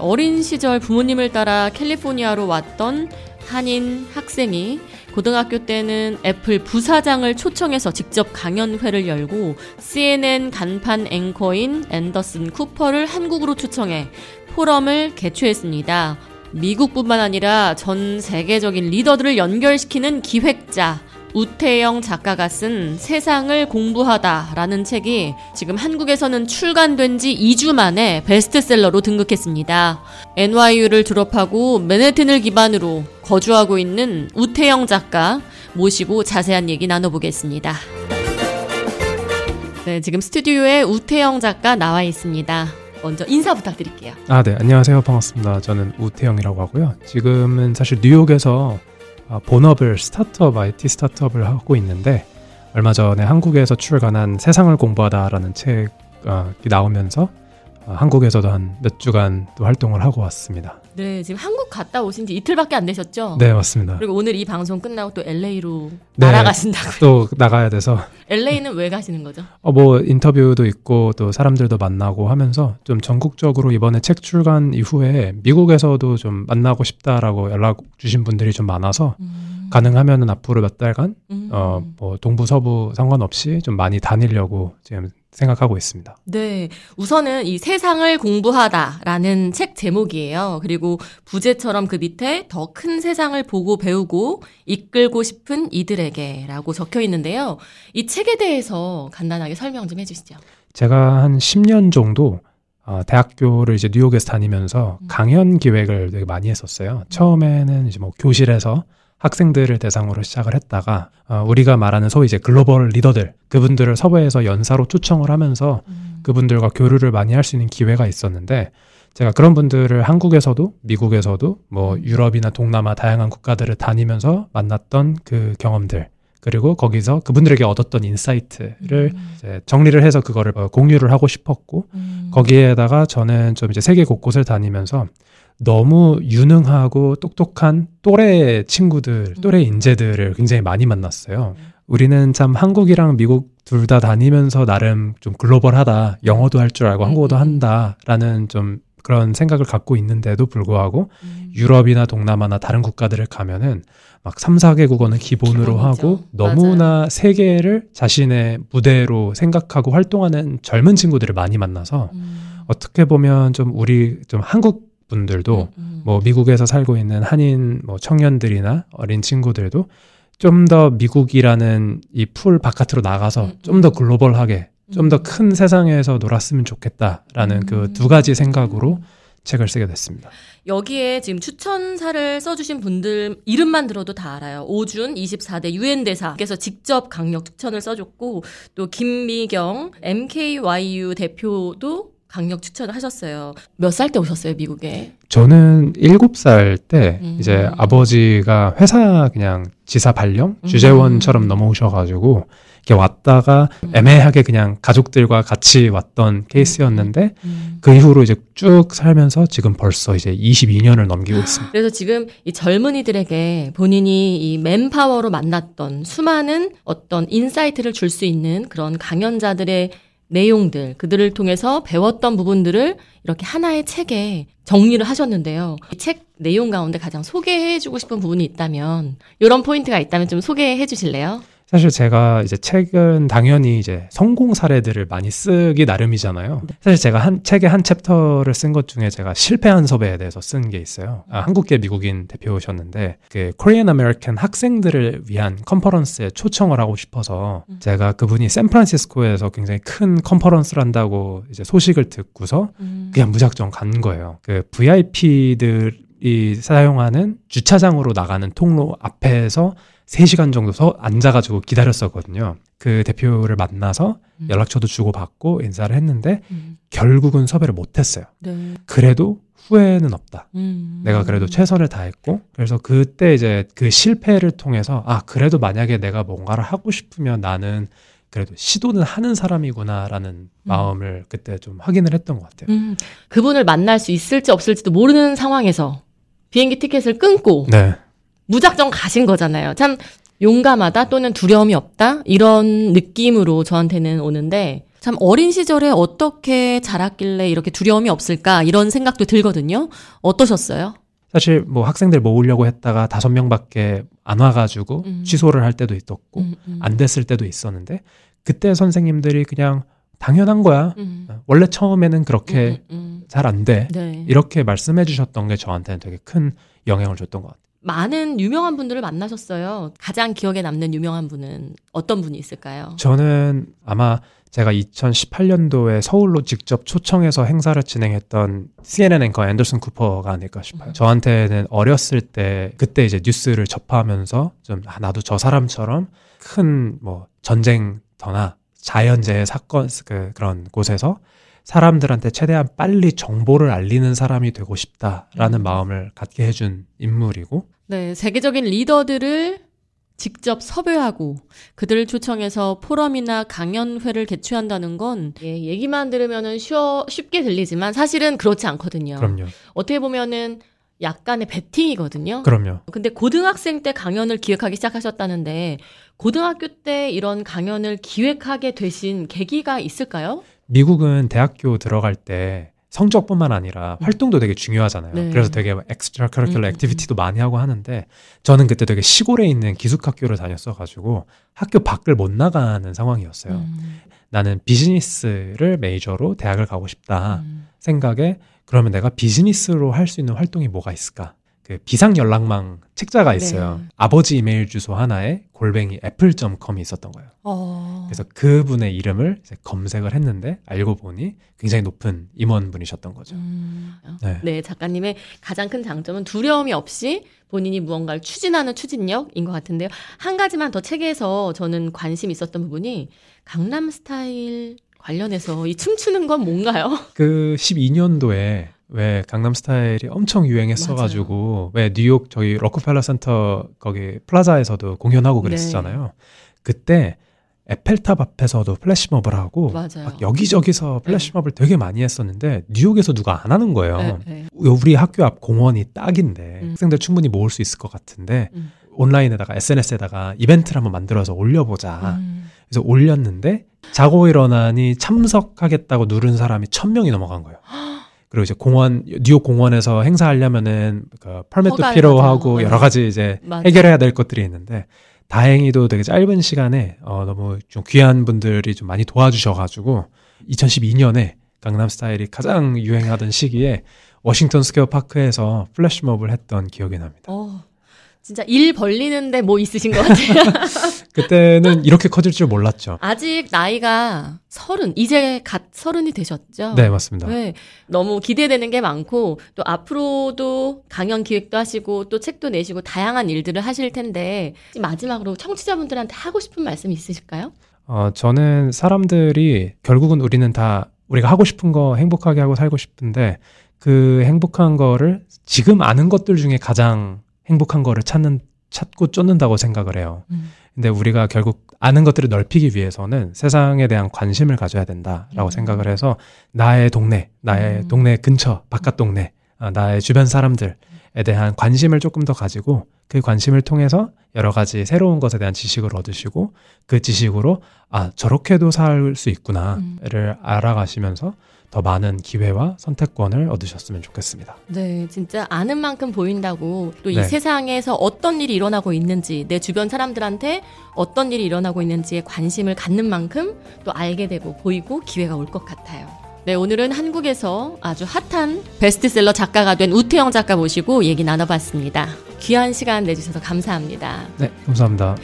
어린 시절 부모님을 따라 캘리포니아로 왔던 한인 학생이 고등학교 때는 애플 부사장을 초청해서 직접 강연회를 열고 CNN 간판 앵커인 앤더슨 쿠퍼를 한국으로 초청해 포럼을 개최했습니다. 미국뿐만 아니라 전 세계적인 리더들을 연결시키는 기획자 우태영 작가가 쓴 세상을 공부하다라는 책이 지금 한국에서는 출간된 지 2주 만에 베스트셀러로 등극했습니다. NYU를 졸업하고 맨해튼을 기반으로 거주하고 있는 우태영 작가 모시고 자세한 얘기 나눠보겠습니다. 네, 지금 스튜디오에 우태영 작가 나와 있습니다. 먼저 인사 부탁드릴게요. 아, 네. 안녕하세요. 반갑습니다. 저는 우태영이라고 하고요. 지금은 사실 뉴욕에서 아, 본업을 스타트업, IT 스타트업을 하고 있는데 얼마 전에 한국에서 출간한 세상을 공부하다라는 책이 나오면서 아, 한국에서도 한 몇 주간 또 활동을 하고 왔습니다. 네, 지금 한국 갔다 오신 지 이틀밖에 안 되셨죠? 네, 맞습니다. 그리고 오늘 이 방송 끝나고 또 LA로 네, 날아가신다고요? 또 나가야 돼서. LA는 왜 가시는 거죠? 어, 뭐 인터뷰도 있고 또 사람들도 만나고 하면서 좀 전국적으로 이번에 책 출간 이후에 미국에서도 좀 만나고 싶다라고 연락 주신 분들이 좀 많아서 음. 가능하면은 앞으로 몇 달간 음. 어뭐 동부 서부 상관없이 좀 많이 다니려고 지금 생각하고 있습니다. 네. 우선은 이 세상을 공부하다라는 책 제목이에요. 그리고 부제처럼 그 밑에 더 큰 세상을 보고 배우고 이끌고 싶은 이들에게라고 적혀 있는데요. 이 책에 대해서 간단하게 설명 좀 해주시죠. 제가 한 10년 정도 어, 대학교를 이제 뉴욕에서 다니면서 음. 강연 기획을 되게 많이 했었어요. 처음에는 이제 뭐 교실에서 학생들을 대상으로 시작을 했다가 어, 우리가 말하는 소위 이제 글로벌 리더들 그분들을 섭외해서 연사로 초청을 하면서 음. 그분들과 교류를 많이 할 수 있는 기회가 있었는데 제가 그런 분들을 한국에서도 미국에서도 뭐 음. 유럽이나 동남아 다양한 국가들을 다니면서 만났던 그 경험들 그리고 거기서 그분들에게 얻었던 insight를 음. 이제 정리를 해서 그거를 어, 공유를 하고 싶었고 음. 거기에다가 저는 좀 이제 세계 곳곳을 다니면서 너무 유능하고 똑똑한 또래 친구들, 음. 또래 인재들을 굉장히 많이 만났어요. 우리는 참 한국이랑 미국 둘 다 다니면서 나름 좀 글로벌하다. 영어도 할 줄 알고 한국어도 음. 한다라는 좀 그런 생각을 갖고 있는데도 불구하고 음. 유럽이나 동남아나 다른 국가들을 가면은 막 3, 4개국어는 기본으로 기본이죠. 하고 너무나 맞아요. 세계를 자신의 무대로 생각하고 활동하는 젊은 친구들을 많이 만나서 음. 어떻게 보면 좀 우리 좀 한국 분들도 음, 음. 뭐 미국에서 살고 있는 한인 뭐 청년들이나 어린 친구들도 좀 더 미국이라는 이 풀 바깥으로 나가서 음, 좀더 음. 글로벌하게 좀 더큰 음. 세상에서 놀았으면 좋겠다라는 그두 가지 생각으로 책을 쓰게 됐습니다. 여기에 지금 추천사를 써주신 분들 이름만 들어도 다 알아요. 오준 24대 유엔 대사께서 직접 강력 추천을 써줬고 또 김미경 MKYU 대표도 강력 추천을 하셨어요. 몇 살 때 오셨어요, 미국에? 저는 7살 때 음. 이제 아버지가 회사 그냥 지사 발령 음. 주재원처럼 넘어오셔가지고 이렇게 왔다가 음. 애매하게 그냥 가족들과 같이 왔던 케이스였는데 음. 음. 그 이후로 이제 쭉 살면서 지금 벌써 이제 22년을 넘기고 있습니다. 그래서 지금 이 젊은이들에게 본인이 이 manpower로 만났던 수많은 어떤 insight를 줄 수 있는 그런 강연자들의 내용들, 그들을 통해서 배웠던 부분들을 이렇게 하나의 책에 정리를 하셨는데요. 이책 내용 가운데 가장 소개해주고 싶은 부분이 있다면, 이런 포인트가 있다면 좀 소개해 주실래요? 사실 제가 이제 책은 당연히 이제 성공 사례들을 많이 쓰기 나름이잖아요. 네. 사실 제가 한 책의 한 챕터를 쓴 것 중에 제가 실패한 섭외에 대해서 쓴 게 있어요. 아, 한국계 미국인 대표셨는데 그 Korean American 학생들을 위한 컨퍼런스에 초청을 하고 싶어서 음. 제가 그분이 샌프란시스코에서 굉장히 큰 컨퍼런스를 한다고 이제 소식을 듣고서 음. 그냥 무작정 간 거예요. 그 VIP들 이 사용하는 주차장으로 나가는 통로 앞에서 3시간 정도 서 앉아가지고 기다렸었거든요. 그 대표를 만나서 음. 연락처도 주고받고 인사를 했는데 음. 결국은 섭외를 못했어요. 네. 그래도 후회는 없다. 음. 내가 그래도 최선을 다했고 그래서 그때 이제 그 실패를 통해서 아 그래도 만약에 내가 뭔가를 하고 싶으면 나는 그래도 시도는 하는 사람이구나라는 음. 마음을 그때 좀 확인을 했던 것 같아요. 음. 그분을 만날 수 있을지 없을지도 모르는 상황에서 비행기 티켓을 끊고 네. 무작정 가신 거잖아요. 참 용감하다 또는 두려움이 없다 이런 느낌으로 저한테는 오는데 참 어린 시절에 어떻게 자랐길래 이렇게 두려움이 없을까 이런 생각도 들거든요. 어떠셨어요? 사실 뭐 학생들 모으려고 했다가 다섯 명밖에 안 와가지고 음. 취소를 할 때도 있었고 음, 음. 안 됐을 때도 있었는데 그때 선생님들이 그냥 당연한 거야. 음. 원래 처음에는 그렇게 음, 음, 잘안 돼. 음. 네. 이렇게 말씀해 주셨던 게 저한테는 되게 큰 영향을 줬던 것 같아요. 많은 유명한 분들을 만나셨어요. 가장 기억에 남는 유명한 분은 어떤 분이 있을까요? 저는 아마 제가 2018년도에 서울로 직접 초청해서 행사를 진행했던 CNN 앵커 앤더슨 쿠퍼가 아닐까 싶어요. 음. 저한테는 어렸을 때 그때 이제 뉴스를 접하면서 좀 아, 나도 저 사람처럼 큰 뭐 전쟁터나 자연재해 사건 그 그런 곳에서 사람들한테 최대한 빨리 정보를 알리는 사람이 되고 싶다라는 음. 마음을 갖게 해준 인물이고 네, 세계적인 리더들을 직접 섭외하고 그들을 초청해서 포럼이나 강연회를 개최한다는 건 예, 얘기만 들으면은 쉬워, 쉽게 들리지만 사실은 그렇지 않거든요. 그럼요, 어떻게 보면은 약간의 베팅이거든요. 그럼요. 근데 고등학생 때 강연을 기획하기 시작하셨다는데 고등학교 때 이런 강연을 기획하게 되신 계기가 있을까요? 미국은 대학교 들어갈 때 성적뿐만 아니라 활동도 되게 중요하잖아요. 네. 그래서 되게 음, 음, activity도 많이 하고 하는데 저는 그때 되게 시골에 있는 기숙학교를 다녔어 가지고 학교 밖을 못 나가는 상황이었어요. 음, 나는 비즈니스를 메이저로 대학을 가고 싶다 음. 생각에 그러면 내가 비즈니스로 할 수 있는 활동이 뭐가 있을까? 그 비상 연락망 책자가 있어요. 네. 아버지 이메일 주소 하나에 골뱅이 애플.com이 있었던 거예요. 어. 그래서 그분의 이름을 검색을 했는데 알고 보니 굉장히 높은 임원분이셨던 거죠. 음. 네. 네, 작가님의 가장 큰 장점은 두려움이 없이 본인이 무언가를 추진하는 추진력인 것 같은데요. 한 가지만 더 책에서 저는 관심 있었던 부분이 강남 스타일 관련해서 이 춤추는 건 뭔가요? 그 12년도에 왜 강남 스타일이 엄청 유행했어가지고 왜 뉴욕 저기 록펠러 센터 거기 플라자에서도 공연하고 네. 그랬었잖아요. 그때 에펠탑 앞에서도 플래시몹을 하고 맞아요. 막 여기저기서 플래시몹을 되게 많이 했었는데 뉴욕에서 누가 안 하는 거예요. 네, 네. 우리 학교 앞 공원이 딱인데 음. 학생들 충분히 모을 수 있을 것 같은데 음. 온라인에다가 SNS에다가 이벤트를 한번 만들어서 올려보자. 음. 그래서 올렸는데 자고 일어나니 참석하겠다고 누른 사람이 천 명이 넘어간 거예요. 그리고 이제 공원 뉴욕 공원에서 행사하려면은 그 permit도 허가를 필요하고 여러 가지 이제 맞아요. 해결해야 될 것들이 있는데 다행히도 되게 짧은 시간에 어 너무 좀 귀한 분들이 좀 많이 도와주셔가지고 2012년에 강남 스타일이 가장 유행하던 시기에 워싱턴 스퀘어 파크에서 플래시몹을 했던 기억이 납니다. 어, 진짜 일 벌리는데 뭐 있으신 것 같아요. 그때는 이렇게 커질 줄 몰랐죠. 아직 나이가 서른, 이제 갓 서른이 되셨죠? 네, 맞습니다. 네, 너무 기대되는 게 많고 또 앞으로도 강연 기획도 하시고 또 책도 내시고 다양한 일들을 하실 텐데 마지막으로 청취자분들한테 하고 싶은 말씀 있으실까요? 어, 저는 사람들이 결국은 우리는 다 우리가 하고 싶은 거 행복하게 하고 살고 싶은데 그 행복한 거를 지금 아는 것들 중에 가장 행복한 거를 찾는 찾고 쫓는다고 생각을 해요. 음. 근데 우리가 결국 아는 것들을 넓히기 위해서는 세상에 대한 관심을 가져야 된다라고 음. 생각을 해서 나의 동네, 나의 음. 동네 근처, 바깥 동네, 아, 나의 주변 사람들에 대한 관심을 조금 더 가지고 그 관심을 통해서 여러 가지 새로운 것에 대한 지식을 얻으시고 그 지식으로 아 저렇게도 살 수 있구나를 알아가시면서 더 많은 기회와 선택권을 얻으셨으면 좋겠습니다. 네, 진짜 아는 만큼 보인다고 또이 네. 세상에서 어떤 일이 일어나고 있는지 내 주변 사람들한테 어떤 일이 일어나고 있는지에 관심을 갖는 만큼 또 알게 되고 보이고 기회가 올 것 같아요. 네, 오늘은 한국에서 아주 핫한 베스트셀러 작가가 된 우태영 작가 모시고 얘기 나눠봤습니다. 귀한 시간 내주셔서 감사합니다. 네, 감사합니다.